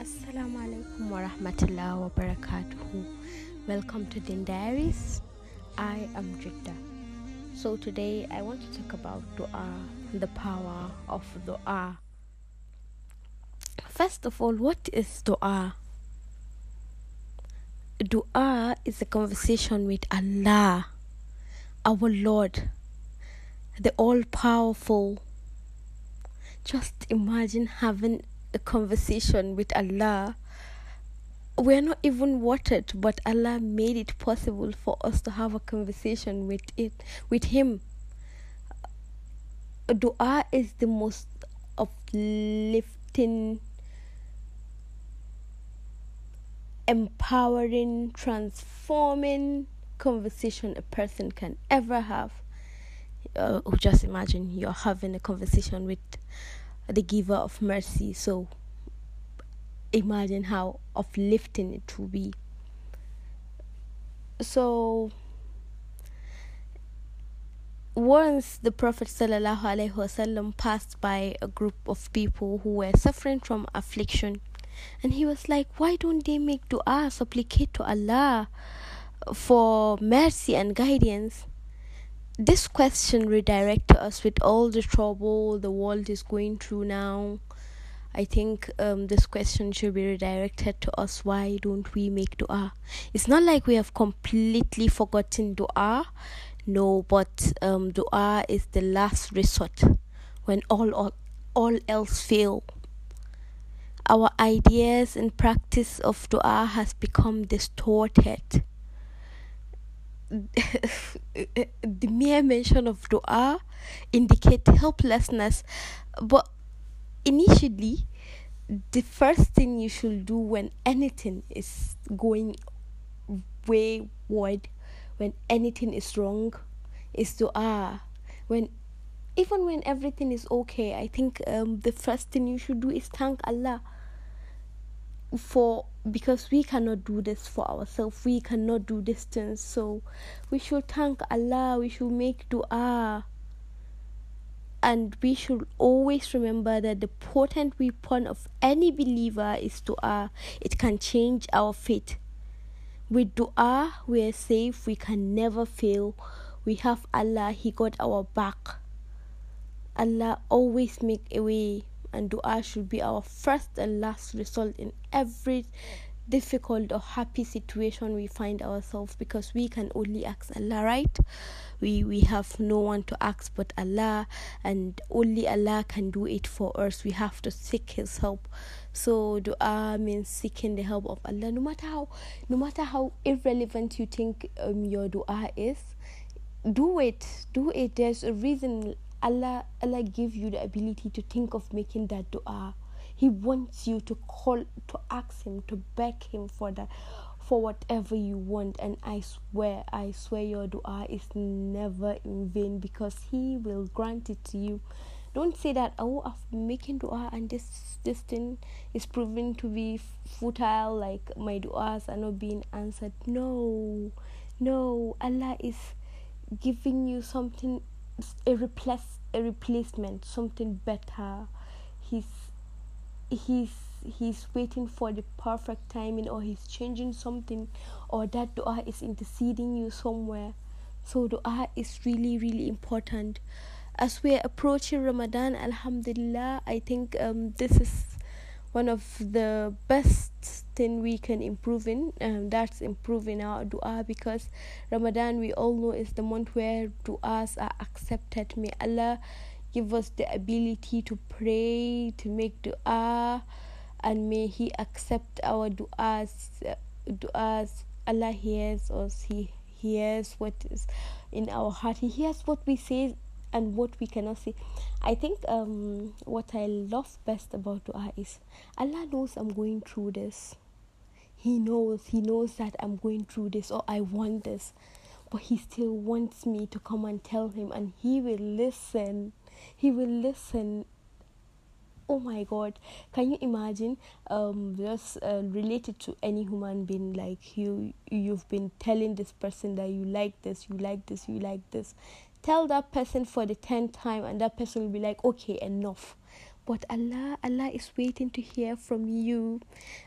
Assalamu alaikum wa rahmatullahi wa barakatuhu. Welcome to Din Diaries. I am Jidda. So today I want to talk about dua, the power of dua. First of all, what is dua? Dua is a conversation with Allah, our Lord, the all powerful. Just imagine having a conversation with Allah. We're not even watered, but Allah made it possible for us to have a conversation with it with Him. Dua is the most uplifting, empowering, transforming conversation a person can ever have. Uh, just imagine you're having a conversation with the giver of mercy. So imagine how uplifting it will be. So once the Prophet wasallam passed by a group of people who were suffering from affliction, and he was like, Why don't they make dua, supplicate to Allah for mercy and guidance? This question redirected us with all the trouble the world is going through now. I think um, this question should be redirected to us. Why don't we make dua? It's not like we have completely forgotten dua. No, but um, dua is the last resort when all, all, all else fail. Our ideas and practice of dua has become distorted the mere mention of dua indicate helplessness. But initially the first thing you should do when anything is going wayward when anything is wrong is dua. When even when everything is okay i think um, the first thing you should do is thank allah for because we cannot do this for ourselves we cannot do this. distance. So we should thank allah we should make dua. And we should always remember that the potent weapon of any believer is dua. It can change our fate. With dua we are safe we can never fail. We have allah he got our back. Allah always make a way and dua should be our first and last result in every difficult or happy situation we find ourselves because we can only ask Allah right? We we have no one to ask but Allah and only Allah can do it for us. We have to seek his help. So dua means seeking the help of Allah. No matter how no matter how irrelevant you think um, your dua is do it. Do it. There's a reason Allah Allah give you the ability to think of making that dua. He wants you to call to ask him to beg him for that for whatever you want and I swear I swear your dua is never in vain because he will grant it to you. Don't say that oh I've making dua and this this thing is proving to be futile like my duas are not being answered. No. No, Allah is giving you something a replace a replacement, something better. He's he's he's waiting for the perfect timing or he's changing something or that dua is interceding you somewhere. So dua is really really important. As we're approaching Ramadan, Alhamdulillah, I think um, this is one of the best thing we can improve in um, that's improving our dua because ramadan we all know is the month where duas are accepted. May allah give us the ability to pray to make dua and may he accept our duas uh, duas. Allah hears us he hears what is in our heart. He hears what we say and what we cannot see. I think um, what I love best about dua is Allah knows I'm going through this. He knows, He knows that I'm going through this or I want this, but He still wants me to come and tell Him, and He will listen. He will listen. Oh my God! Can you imagine? Um, just uh, related to any human being, like you, you've been telling this person that you like this, you like this, you like this, tell that person for the tenth time and that person will be like okay enough. But Allah, Allah is waiting to hear from you.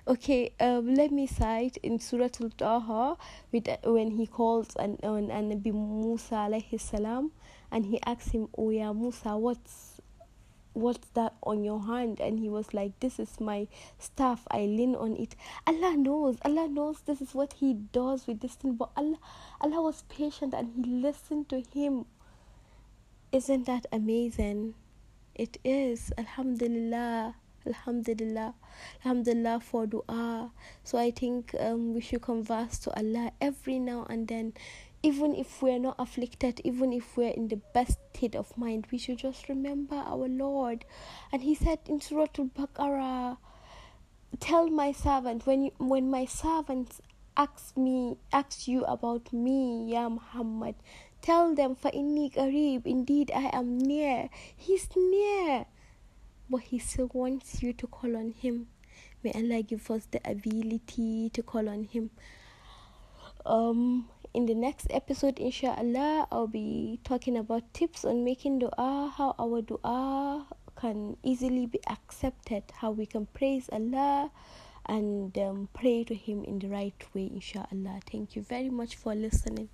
Okay, um, let me cite in Surah Al-Taha with when he calls and and, and Musa alayhi salam, and he asks him, "Oh yeah, Musa, what's what's that on your hand? And he was like this is my staff. I lean on it. Allah knows allah knows this is what he does with this thing but allah allah was patient and he listened to him isn't that amazing? It is. Alhamdulillah. Alhamdulillah. Alhamdulillah for dua. So i think um, we should converse to allah every now and then. Even if we're not afflicted, even if we're in the best state of mind, we should just remember our Lord. And He said in Surah Al Baqarah, Tell my servant when you, when my servants ask me ask you about me, Ya Muhammad, tell them inni qarib, indeed I am near. He's near. But he still wants you to call on him. May Allah give us the ability to call on him. Um in the next episode inshallah i'll be talking about tips on making dua how our dua can easily be accepted how we can praise allah and um, pray to him in the right way inshallah thank you very much for listening